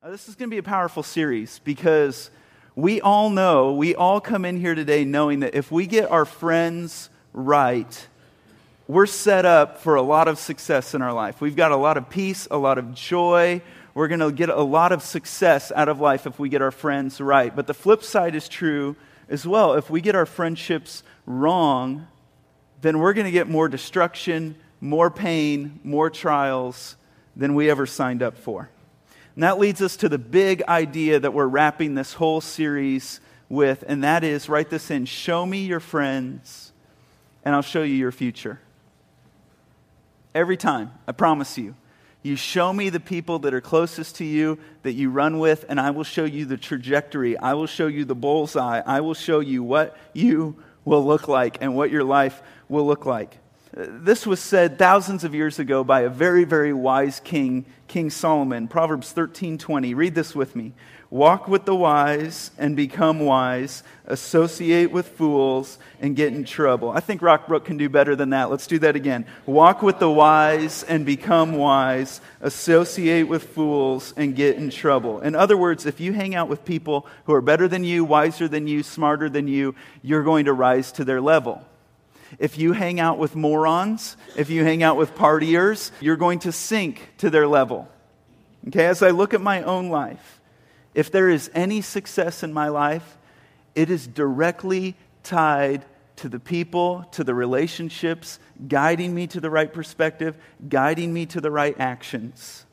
Uh, this is going to be a powerful series because we all know, we all come in here today knowing that if we get our friends right, we're set up for a lot of success in our life. We've got a lot of peace, a lot of joy. We're going to get a lot of success out of life if we get our friends right. But the flip side is true as well. If we get our friendships wrong, then we're going to get more destruction, more pain, more trials than we ever signed up for. And that leads us to the big idea that we're wrapping this whole series with, and that is write this in show me your friends, and I'll show you your future. Every time, I promise you. You show me the people that are closest to you that you run with, and I will show you the trajectory. I will show you the bullseye. I will show you what you will look like and what your life will look like. This was said thousands of years ago by a very, very wise king, King Solomon. Proverbs 13:20. Read this with me. Walk with the wise and become wise. Associate with fools and get in trouble. I think Rockbrook can do better than that. Let's do that again. Walk with the wise and become wise. Associate with fools and get in trouble. In other words, if you hang out with people who are better than you, wiser than you, smarter than you, you're going to rise to their level. If you hang out with morons, if you hang out with partiers, you're going to sink to their level. Okay, as I look at my own life, if there is any success in my life, it is directly tied to the people, to the relationships, guiding me to the right perspective, guiding me to the right actions.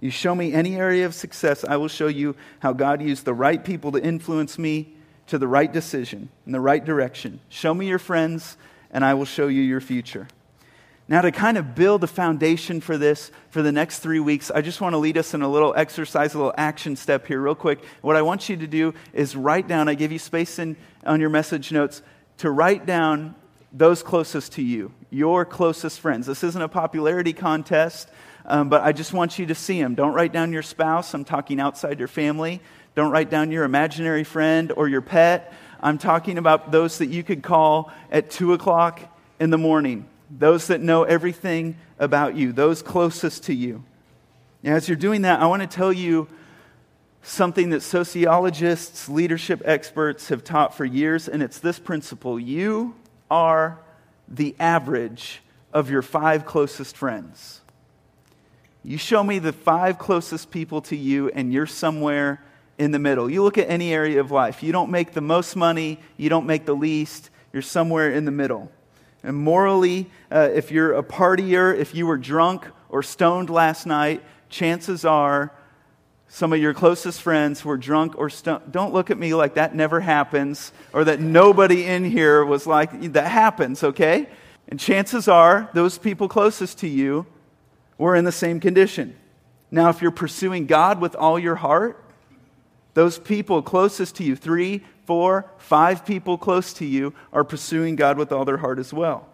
You show me any area of success, I will show you how God used the right people to influence me to the right decision, in the right direction. Show me your friends, and I will show you your future. Now, to kind of build a foundation for this for the next three weeks, I just want to lead us in a little exercise, a little action step here, real quick. What I want you to do is write down, I give you space in, on your message notes to write down those closest to you, your closest friends. This isn't a popularity contest, um, but I just want you to see them. Don't write down your spouse, I'm talking outside your family. Don't write down your imaginary friend or your pet. I'm talking about those that you could call at 2 o'clock in the morning, those that know everything about you, those closest to you. Now, as you're doing that, I want to tell you something that sociologists, leadership experts have taught for years, and it's this principle you are the average of your five closest friends. You show me the five closest people to you, and you're somewhere in the middle. You look at any area of life. You don't make the most money, you don't make the least, you're somewhere in the middle. And morally, uh, if you're a partier, if you were drunk or stoned last night, chances are some of your closest friends were drunk or stoned. Don't look at me like that never happens or that nobody in here was like, that happens, okay? And chances are those people closest to you were in the same condition. Now, if you're pursuing God with all your heart, those people closest to you, three, four, five people close to you, are pursuing God with all their heart as well.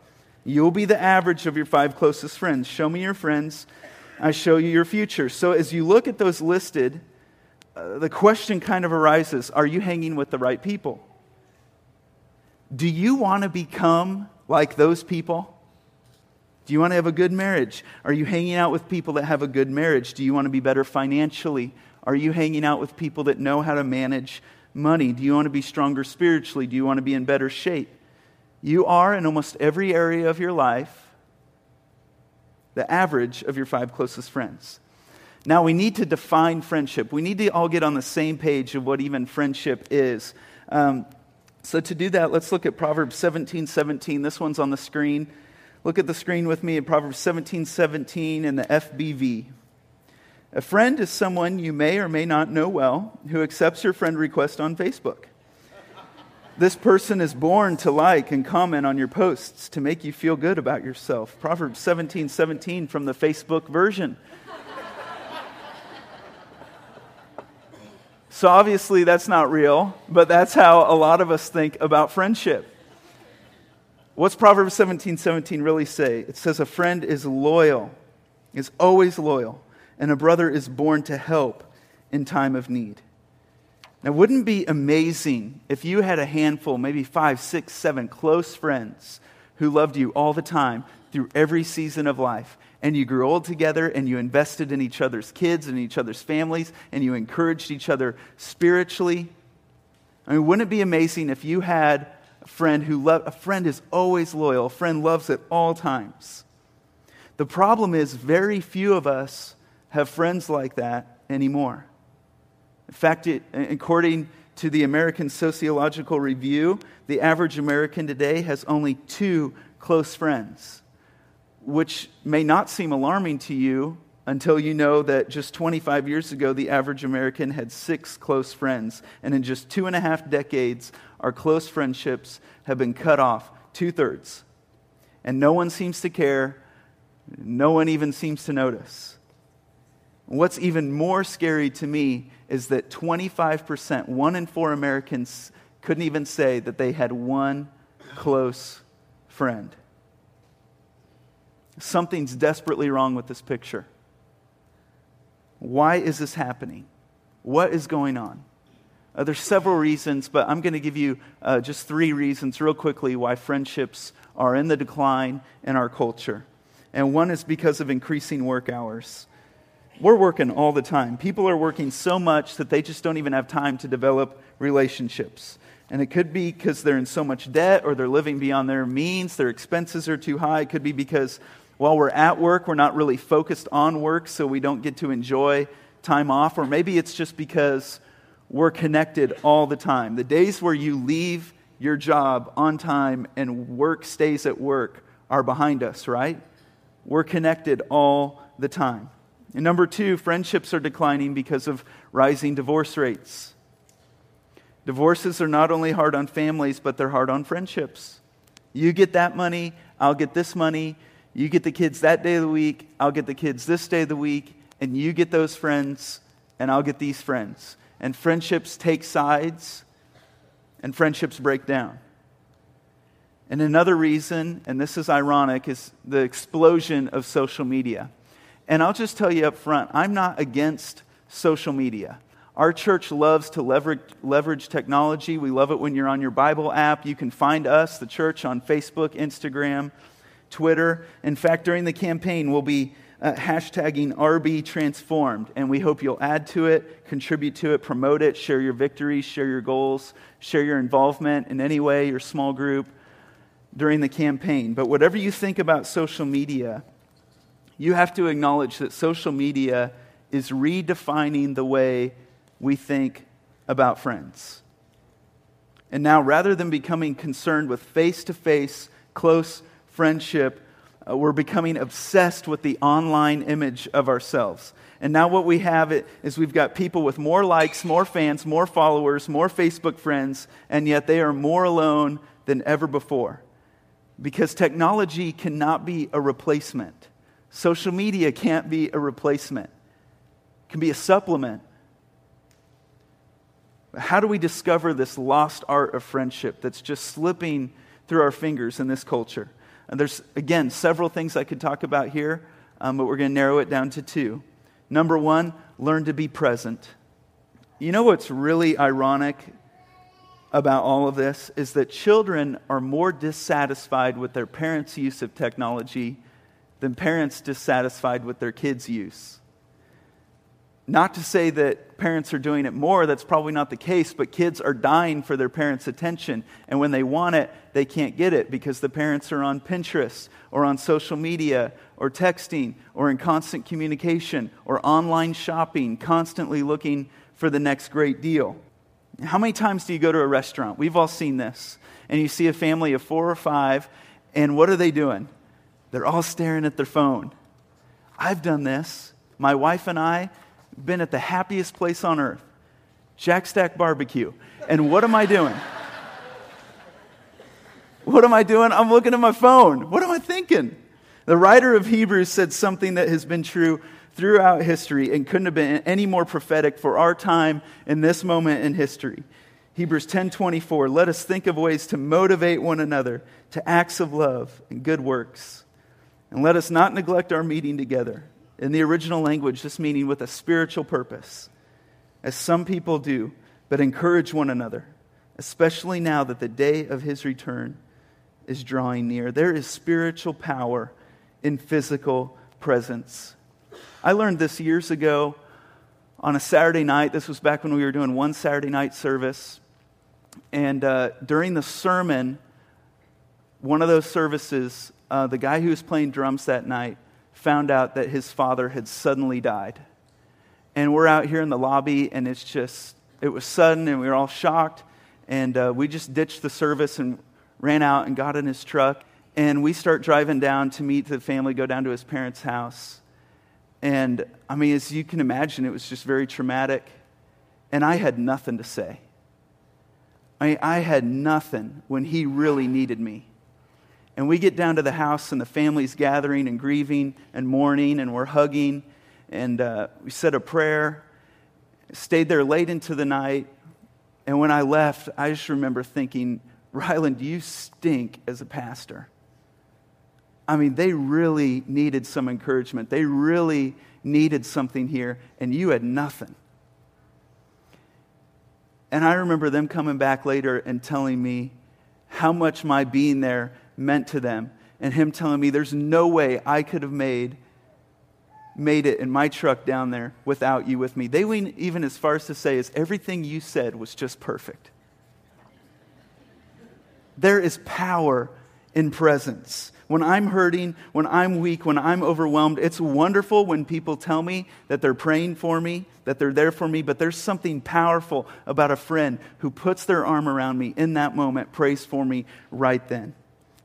You'll be the average of your five closest friends. Show me your friends, I show you your future. So as you look at those listed, uh, the question kind of arises are you hanging with the right people? Do you want to become like those people? Do you want to have a good marriage? Are you hanging out with people that have a good marriage? Do you want to be better financially? Are you hanging out with people that know how to manage money? Do you want to be stronger spiritually? Do you want to be in better shape? You are, in almost every area of your life, the average of your five closest friends. Now, we need to define friendship. We need to all get on the same page of what even friendship is. Um, so, to do that, let's look at Proverbs 17 17. This one's on the screen. Look at the screen with me at Proverbs 17 17 in the FBV. A friend is someone you may or may not know well who accepts your friend request on Facebook. This person is born to like and comment on your posts to make you feel good about yourself. Proverbs 17 17 from the Facebook version. So obviously that's not real, but that's how a lot of us think about friendship. What's Proverbs 17 17 really say? It says, A friend is loyal, is always loyal and a brother is born to help in time of need. Now, wouldn't it be amazing if you had a handful, maybe five, six, seven close friends who loved you all the time through every season of life? and you grew old together and you invested in each other's kids and each other's families and you encouraged each other spiritually. I mean, wouldn't it be amazing if you had a friend who loved, a friend is always loyal, a friend loves at all times. The problem is very few of us have friends like that anymore. In fact, it, according to the American Sociological Review, the average American today has only two close friends which may not seem alarming to you until you know that just 25 years ago, the average American had six close friends. And in just two and a half decades, our close friendships have been cut off two thirds. And no one seems to care, no one even seems to notice. What's even more scary to me is that 25%, one in four Americans, couldn't even say that they had one close friend. Something's desperately wrong with this picture. Why is this happening? What is going on? Uh, there's several reasons, but I'm going to give you uh, just three reasons, real quickly, why friendships are in the decline in our culture. And one is because of increasing work hours. We're working all the time. People are working so much that they just don't even have time to develop relationships. And it could be because they're in so much debt or they're living beyond their means, their expenses are too high. It could be because while we're at work, we're not really focused on work, so we don't get to enjoy time off. Or maybe it's just because we're connected all the time. The days where you leave your job on time and work stays at work are behind us, right? We're connected all the time. And number two, friendships are declining because of rising divorce rates. Divorces are not only hard on families, but they're hard on friendships. You get that money, I'll get this money. You get the kids that day of the week, I'll get the kids this day of the week, and you get those friends, and I'll get these friends. And friendships take sides, and friendships break down. And another reason, and this is ironic, is the explosion of social media. And I'll just tell you up front, I'm not against social media. Our church loves to leverage, leverage, technology. We love it when you're on your Bible app. You can find us, the church, on Facebook, Instagram, Twitter. In fact, during the campaign, we'll be uh, hashtagging RB Transformed, and we hope you'll add to it, contribute to it, promote it, share your victories, share your goals, share your involvement in any way, your small group during the campaign. But whatever you think about social media, you have to acknowledge that social media is redefining the way we think about friends. And now, rather than becoming concerned with face to face, close friendship, uh, we're becoming obsessed with the online image of ourselves. And now, what we have is we've got people with more likes, more fans, more followers, more Facebook friends, and yet they are more alone than ever before. Because technology cannot be a replacement, social media can't be a replacement, it can be a supplement. How do we discover this lost art of friendship that's just slipping through our fingers in this culture? And there's, again, several things I could talk about here, um, but we're going to narrow it down to two. Number one, learn to be present. You know what's really ironic about all of this is that children are more dissatisfied with their parents' use of technology than parents dissatisfied with their kids' use. Not to say that parents are doing it more, that's probably not the case, but kids are dying for their parents' attention. And when they want it, they can't get it because the parents are on Pinterest or on social media or texting or in constant communication or online shopping, constantly looking for the next great deal. How many times do you go to a restaurant? We've all seen this. And you see a family of four or five, and what are they doing? They're all staring at their phone. I've done this. My wife and I, been at the happiest place on earth, Jack Stack Barbecue. And what am I doing? What am I doing? I'm looking at my phone. What am I thinking? The writer of Hebrews said something that has been true throughout history and couldn't have been any more prophetic for our time in this moment in history. Hebrews 10:24 Let us think of ways to motivate one another to acts of love and good works. And let us not neglect our meeting together in the original language, this meaning with a spiritual purpose, as some people do, but encourage one another, especially now that the day of his return is drawing near. There is spiritual power in physical presence. I learned this years ago on a Saturday night. This was back when we were doing one Saturday night service. And uh, during the sermon, one of those services, uh, the guy who was playing drums that night found out that his father had suddenly died. And we're out here in the lobby, and it's just, it was sudden, and we were all shocked. And uh, we just ditched the service and ran out and got in his truck. And we start driving down to meet the family, go down to his parents' house. And I mean, as you can imagine, it was just very traumatic. And I had nothing to say. I, mean, I had nothing when he really needed me. And we get down to the house, and the family's gathering and grieving and mourning, and we're hugging. And uh, we said a prayer, stayed there late into the night. And when I left, I just remember thinking, Ryland, you stink as a pastor. I mean, they really needed some encouragement. They really needed something here, and you had nothing. And I remember them coming back later and telling me how much my being there meant to them, and him telling me there's no way I could have made made it in my truck down there without you with me. They went even as far as to say is everything you said was just perfect. There is power in presence when I'm hurting, when I'm weak, when I'm overwhelmed, it's wonderful when people tell me that they're praying for me, that they're there for me, but there's something powerful about a friend who puts their arm around me in that moment, prays for me right then.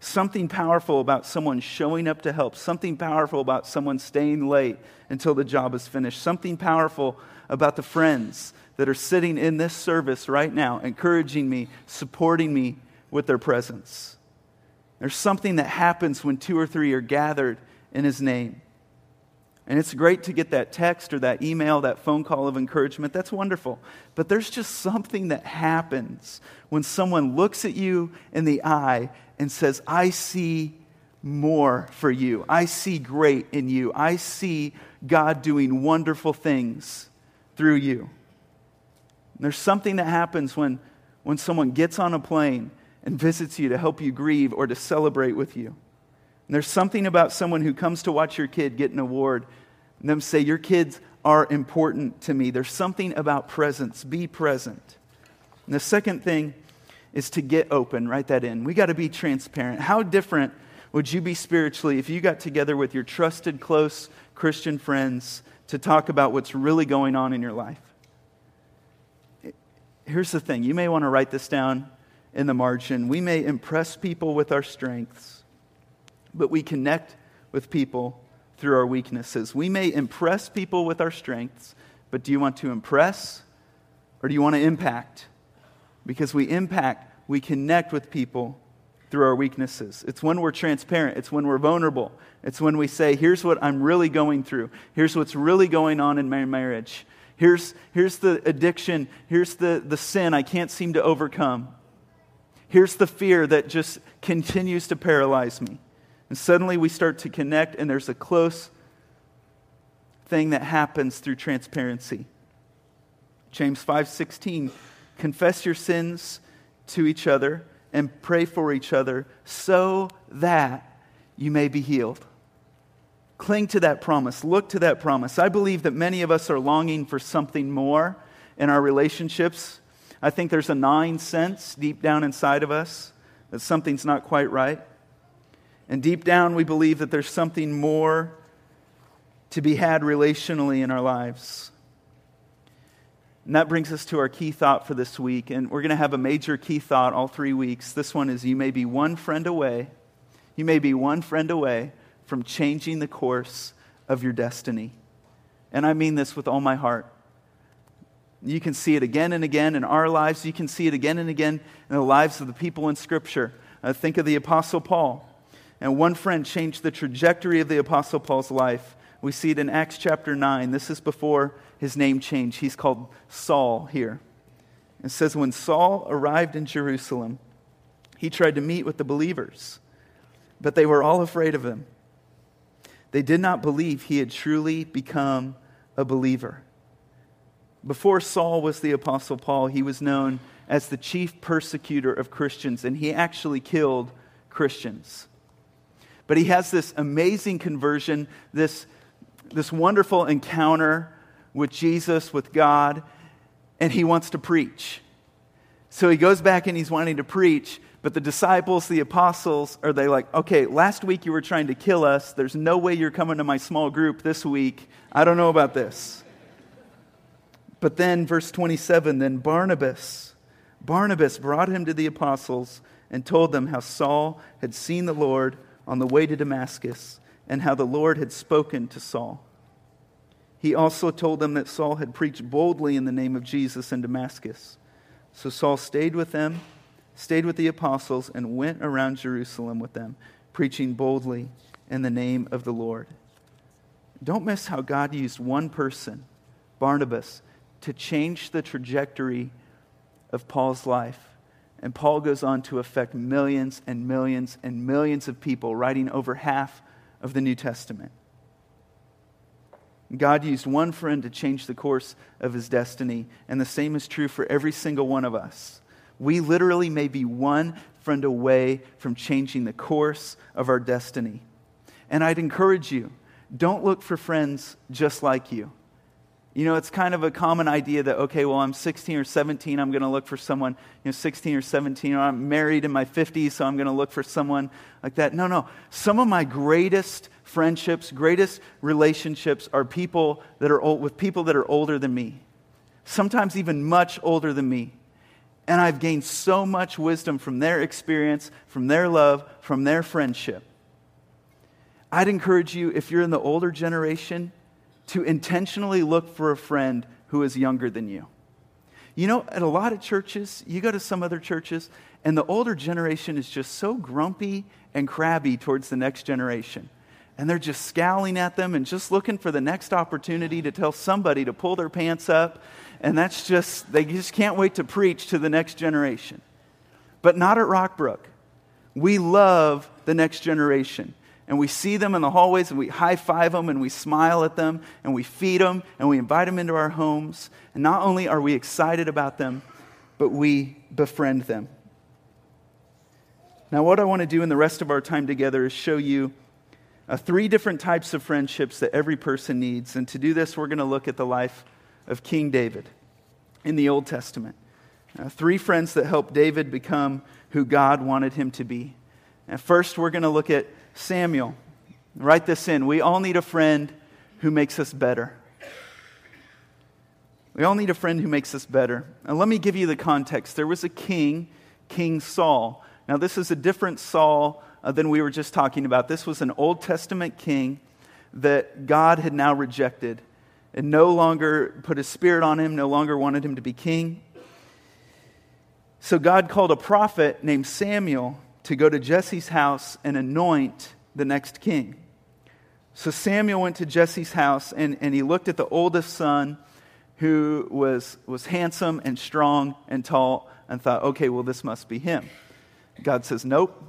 Something powerful about someone showing up to help, something powerful about someone staying late until the job is finished, something powerful about the friends that are sitting in this service right now, encouraging me, supporting me with their presence. There's something that happens when two or three are gathered in his name. And it's great to get that text or that email, that phone call of encouragement. That's wonderful. But there's just something that happens when someone looks at you in the eye and says, I see more for you. I see great in you. I see God doing wonderful things through you. And there's something that happens when, when someone gets on a plane and visits you to help you grieve or to celebrate with you. And there's something about someone who comes to watch your kid get an award and them say, Your kids are important to me. There's something about presence. Be present. And the second thing is to get open. Write that in. We got to be transparent. How different would you be spiritually if you got together with your trusted, close Christian friends to talk about what's really going on in your life? Here's the thing you may want to write this down in the margin. We may impress people with our strengths, but we connect with people through our weaknesses. We may impress people with our strengths, but do you want to impress or do you want to impact? Because we impact, we connect with people through our weaknesses. It's when we're transparent, it's when we're vulnerable, it's when we say, Here's what I'm really going through, here's what's really going on in my marriage. Here's, here's the addiction. Here's the, the sin I can't seem to overcome. Here's the fear that just continues to paralyze me. And suddenly we start to connect, and there's a close thing that happens through transparency. James 5:16 confess your sins to each other and pray for each other so that you may be healed. Cling to that promise. Look to that promise. I believe that many of us are longing for something more in our relationships I think there's a gnawing sense deep down inside of us that something's not quite right. And deep down, we believe that there's something more to be had relationally in our lives. And that brings us to our key thought for this week. And we're going to have a major key thought all three weeks. This one is you may be one friend away. You may be one friend away from changing the course of your destiny. And I mean this with all my heart. You can see it again and again in our lives. You can see it again and again in the lives of the people in Scripture. Uh, think of the Apostle Paul. And one friend changed the trajectory of the Apostle Paul's life. We see it in Acts chapter 9. This is before his name changed. He's called Saul here. It says, When Saul arrived in Jerusalem, he tried to meet with the believers, but they were all afraid of him. They did not believe he had truly become a believer. Before Saul was the Apostle Paul, he was known as the chief persecutor of Christians, and he actually killed Christians. But he has this amazing conversion, this, this wonderful encounter with Jesus, with God, and he wants to preach. So he goes back and he's wanting to preach, but the disciples, the apostles, are they like, okay, last week you were trying to kill us. There's no way you're coming to my small group this week. I don't know about this. But then, verse 27, then Barnabas, Barnabas brought him to the apostles and told them how Saul had seen the Lord on the way to Damascus and how the Lord had spoken to Saul. He also told them that Saul had preached boldly in the name of Jesus in Damascus. So Saul stayed with them, stayed with the apostles, and went around Jerusalem with them, preaching boldly in the name of the Lord. Don't miss how God used one person, Barnabas, to change the trajectory of Paul's life. And Paul goes on to affect millions and millions and millions of people, writing over half of the New Testament. God used one friend to change the course of his destiny, and the same is true for every single one of us. We literally may be one friend away from changing the course of our destiny. And I'd encourage you don't look for friends just like you. You know, it's kind of a common idea that, okay, well, I'm 16 or 17, I'm going to look for someone, you know, 16 or 17, or I'm married in my 50s, so I'm going to look for someone like that. No, no. Some of my greatest friendships, greatest relationships are people that are old, with people that are older than me, sometimes even much older than me. And I've gained so much wisdom from their experience, from their love, from their friendship. I'd encourage you, if you're in the older generation, to intentionally look for a friend who is younger than you. You know, at a lot of churches, you go to some other churches, and the older generation is just so grumpy and crabby towards the next generation. And they're just scowling at them and just looking for the next opportunity to tell somebody to pull their pants up. And that's just, they just can't wait to preach to the next generation. But not at Rockbrook. We love the next generation and we see them in the hallways and we high five them and we smile at them and we feed them and we invite them into our homes. And not only are we excited about them, but we befriend them. Now, what I want to do in the rest of our time together is show you uh, three different types of friendships that every person needs. And to do this, we're going to look at the life of King David in the Old Testament. Uh, three friends that helped David become who God wanted him to be. And first, we're going to look at Samuel. Write this in. We all need a friend who makes us better. We all need a friend who makes us better. Now, let me give you the context. There was a king, King Saul. Now, this is a different Saul uh, than we were just talking about. This was an Old Testament king that God had now rejected and no longer put his spirit on him, no longer wanted him to be king. So, God called a prophet named Samuel to go to Jesse's house and anoint the next king. So Samuel went to Jesse's house and, and he looked at the oldest son who was, was handsome and strong and tall and thought, okay, well, this must be him. God says, nope.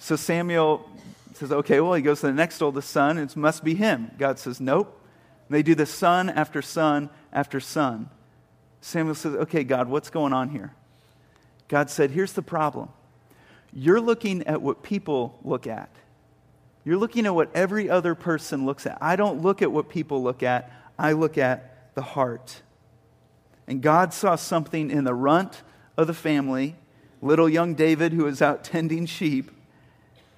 So Samuel says, okay, well, he goes to the next oldest son, it must be him. God says, nope. And they do this son after son after son. Samuel says, okay, God, what's going on here? God said, here's the problem you're looking at what people look at. You're looking at what every other person looks at. I don't look at what people look at, I look at the heart. And God saw something in the runt of the family, little young David who was out tending sheep,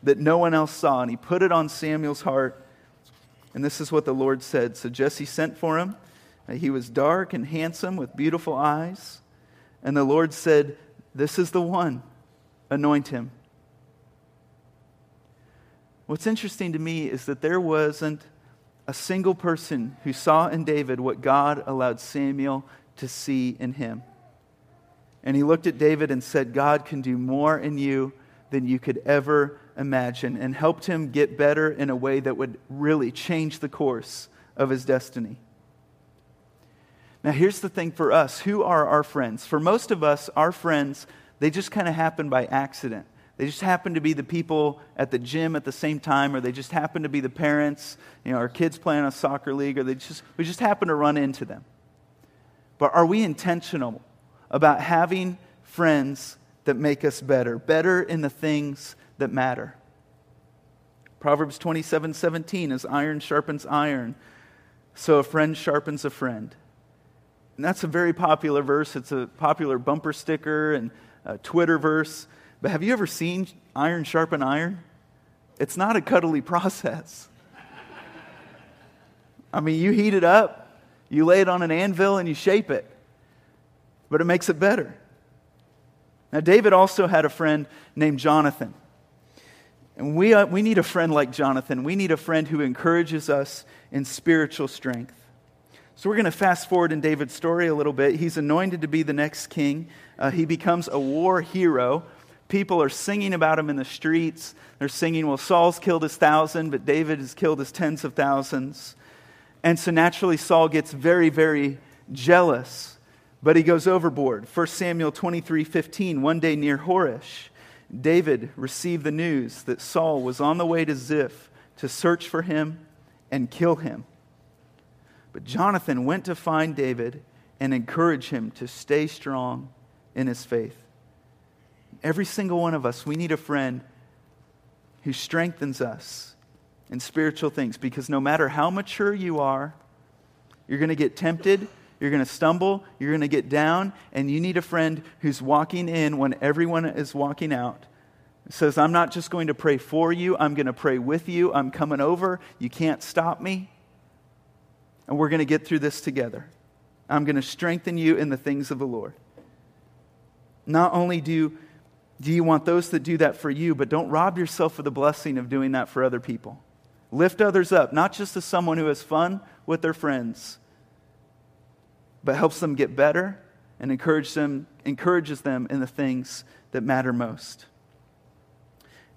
that no one else saw. And he put it on Samuel's heart. And this is what the Lord said. So Jesse sent for him. Uh, he was dark and handsome with beautiful eyes. And the Lord said, This is the one anoint him. What's interesting to me is that there wasn't a single person who saw in David what God allowed Samuel to see in him. And he looked at David and said, God can do more in you than you could ever imagine, and helped him get better in a way that would really change the course of his destiny. Now, here's the thing for us who are our friends? For most of us, our friends they just kind of happen by accident. They just happen to be the people at the gym at the same time, or they just happen to be the parents, you know, our kids playing a soccer league, or they just, we just happen to run into them. But are we intentional about having friends that make us better, better in the things that matter? Proverbs 27 17, as iron sharpens iron, so a friend sharpens a friend. And that's a very popular verse. It's a popular bumper sticker and Twitter verse. But have you ever seen iron sharpen iron? It's not a cuddly process. I mean, you heat it up, you lay it on an anvil, and you shape it. But it makes it better. Now, David also had a friend named Jonathan. And we, uh, we need a friend like Jonathan. We need a friend who encourages us in spiritual strength. So we're going to fast forward in David's story a little bit. He's anointed to be the next king. Uh, he becomes a war hero. People are singing about him in the streets. They're singing, well, Saul's killed his thousand, but David has killed his tens of thousands. And so naturally, Saul gets very, very jealous, but he goes overboard. 1 Samuel 23 15, one day near Horesh, David received the news that Saul was on the way to Ziph to search for him and kill him. But Jonathan went to find David and encourage him to stay strong in his faith. Every single one of us, we need a friend who strengthens us in spiritual things because no matter how mature you are, you're going to get tempted, you're going to stumble, you're going to get down, and you need a friend who's walking in when everyone is walking out. It says, I'm not just going to pray for you, I'm going to pray with you. I'm coming over. You can't stop me. And we're going to get through this together. I'm going to strengthen you in the things of the Lord. Not only do, do you want those that do that for you, but don't rob yourself of the blessing of doing that for other people. Lift others up, not just as someone who has fun with their friends, but helps them get better and encourage them, encourages them in the things that matter most.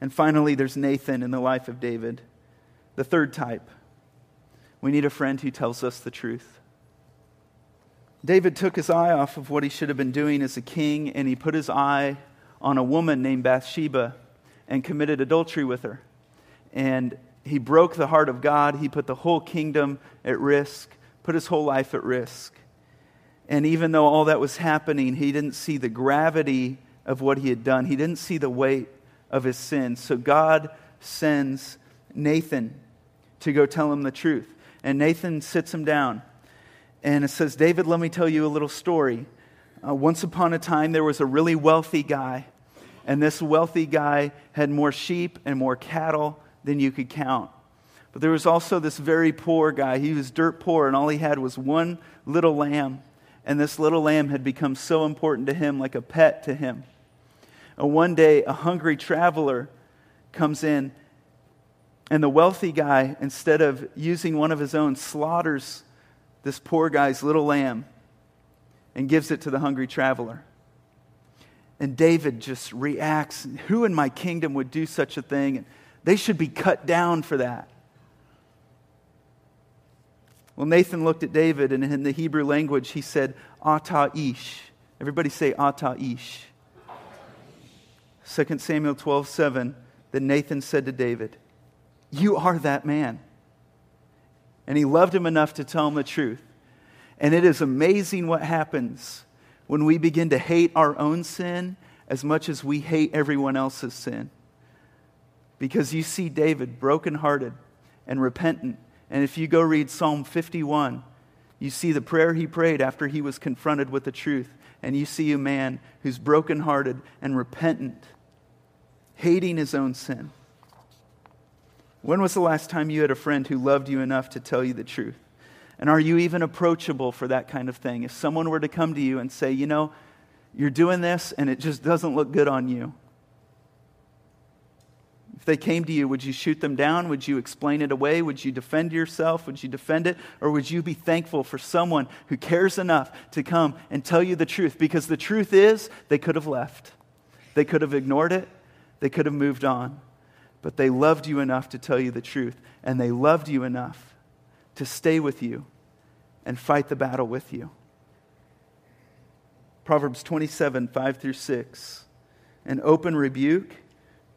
And finally, there's Nathan in the life of David, the third type. We need a friend who tells us the truth. David took his eye off of what he should have been doing as a king, and he put his eye on a woman named Bathsheba and committed adultery with her. And he broke the heart of God. He put the whole kingdom at risk, put his whole life at risk. And even though all that was happening, he didn't see the gravity of what he had done, he didn't see the weight of his sin. So God sends Nathan to go tell him the truth. And Nathan sits him down and it says, David, let me tell you a little story. Uh, once upon a time, there was a really wealthy guy, and this wealthy guy had more sheep and more cattle than you could count. But there was also this very poor guy. He was dirt poor, and all he had was one little lamb. And this little lamb had become so important to him, like a pet to him. And one day, a hungry traveler comes in, and the wealthy guy, instead of using one of his own, slaughters this poor guy's little lamb and gives it to the hungry traveler. And David just reacts Who in my kingdom would do such a thing? And they should be cut down for that. Well, Nathan looked at David, and in the Hebrew language, he said, Ata ish. Everybody say Ata ish. 2 Samuel 12, 7. Then Nathan said to David, You are that man. And he loved him enough to tell him the truth. And it is amazing what happens when we begin to hate our own sin as much as we hate everyone else's sin. Because you see David brokenhearted and repentant. And if you go read Psalm 51, you see the prayer he prayed after he was confronted with the truth. And you see a man who's brokenhearted and repentant, hating his own sin. When was the last time you had a friend who loved you enough to tell you the truth? And are you even approachable for that kind of thing? If someone were to come to you and say, you know, you're doing this and it just doesn't look good on you. If they came to you, would you shoot them down? Would you explain it away? Would you defend yourself? Would you defend it? Or would you be thankful for someone who cares enough to come and tell you the truth? Because the truth is, they could have left, they could have ignored it, they could have moved on but they loved you enough to tell you the truth, and they loved you enough to stay with you and fight the battle with you. Proverbs 27, 5 through 6. An open rebuke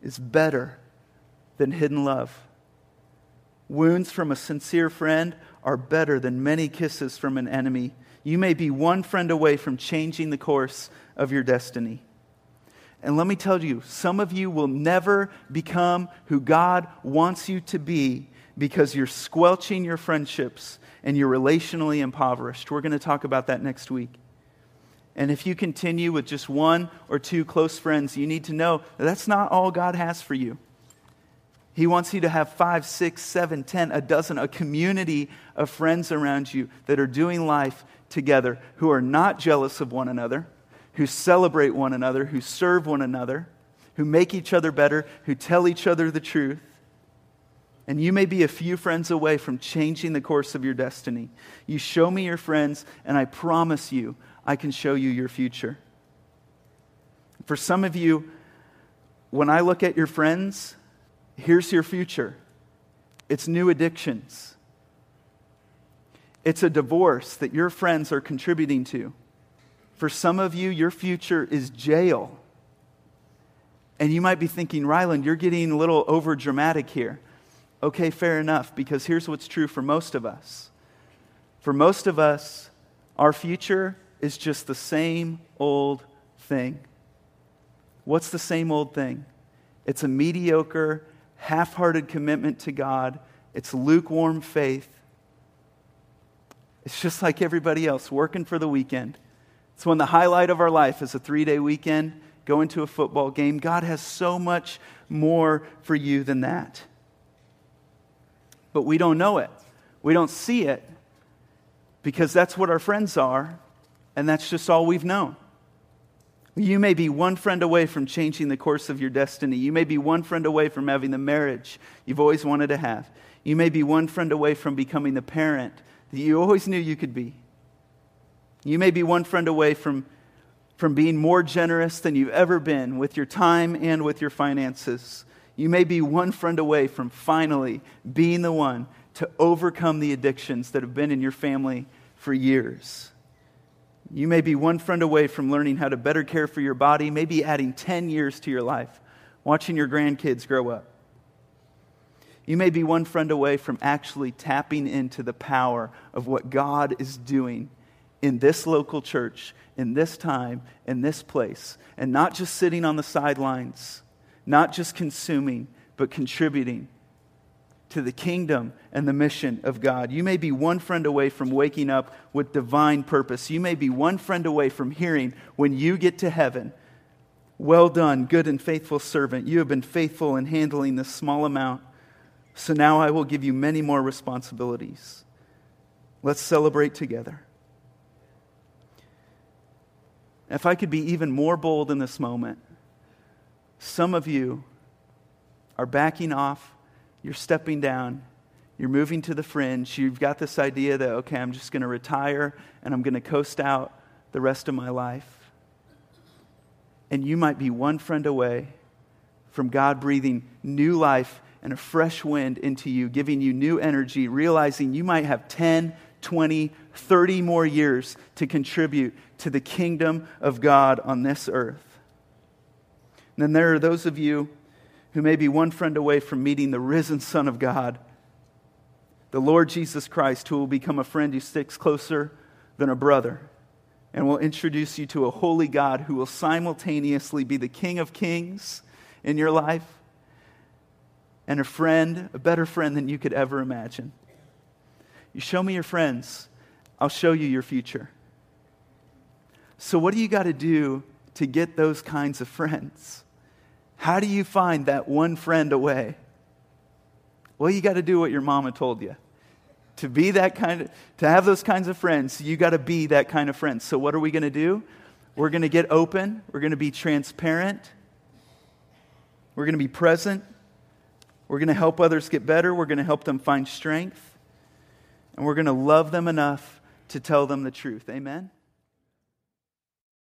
is better than hidden love. Wounds from a sincere friend are better than many kisses from an enemy. You may be one friend away from changing the course of your destiny. And let me tell you, some of you will never become who God wants you to be because you're squelching your friendships and you're relationally impoverished. We're going to talk about that next week. And if you continue with just one or two close friends, you need to know that that's not all God has for you. He wants you to have five, six, seven, ten, a dozen, a community of friends around you that are doing life together, who are not jealous of one another, who celebrate one another, who serve one another, who make each other better, who tell each other the truth. And you may be a few friends away from changing the course of your destiny. You show me your friends, and I promise you, I can show you your future. For some of you, when I look at your friends, here's your future it's new addictions, it's a divorce that your friends are contributing to. For some of you, your future is jail. And you might be thinking, Ryland, you're getting a little over dramatic here. Okay, fair enough, because here's what's true for most of us. For most of us, our future is just the same old thing. What's the same old thing? It's a mediocre, half hearted commitment to God, it's lukewarm faith. It's just like everybody else, working for the weekend. It's when the highlight of our life is a three day weekend, going to a football game. God has so much more for you than that. But we don't know it, we don't see it because that's what our friends are, and that's just all we've known. You may be one friend away from changing the course of your destiny. You may be one friend away from having the marriage you've always wanted to have. You may be one friend away from becoming the parent that you always knew you could be. You may be one friend away from, from being more generous than you've ever been with your time and with your finances. You may be one friend away from finally being the one to overcome the addictions that have been in your family for years. You may be one friend away from learning how to better care for your body, maybe adding 10 years to your life, watching your grandkids grow up. You may be one friend away from actually tapping into the power of what God is doing in this local church, in this time, in this place, and not just sitting on the sidelines, not just consuming, but contributing to the kingdom and the mission of God. You may be one friend away from waking up with divine purpose. You may be one friend away from hearing when you get to heaven, Well done, good and faithful servant. You have been faithful in handling this small amount, so now I will give you many more responsibilities. Let's celebrate together. If I could be even more bold in this moment, some of you are backing off, you're stepping down, you're moving to the fringe, you've got this idea that, okay, I'm just going to retire and I'm going to coast out the rest of my life. And you might be one friend away from God breathing new life and a fresh wind into you, giving you new energy, realizing you might have 10, 20, 30 more years to contribute to the kingdom of God on this earth. And then there are those of you who may be one friend away from meeting the risen Son of God, the Lord Jesus Christ, who will become a friend who sticks closer than a brother and will introduce you to a holy God who will simultaneously be the King of Kings in your life and a friend, a better friend than you could ever imagine. You show me your friends, I'll show you your future. So, what do you got to do to get those kinds of friends? How do you find that one friend away? Well, you got to do what your mama told you. To be that kind of, to have those kinds of friends, you got to be that kind of friend. So, what are we going to do? We're going to get open. We're going to be transparent. We're going to be present. We're going to help others get better. We're going to help them find strength. And we're going to love them enough to tell them the truth. Amen?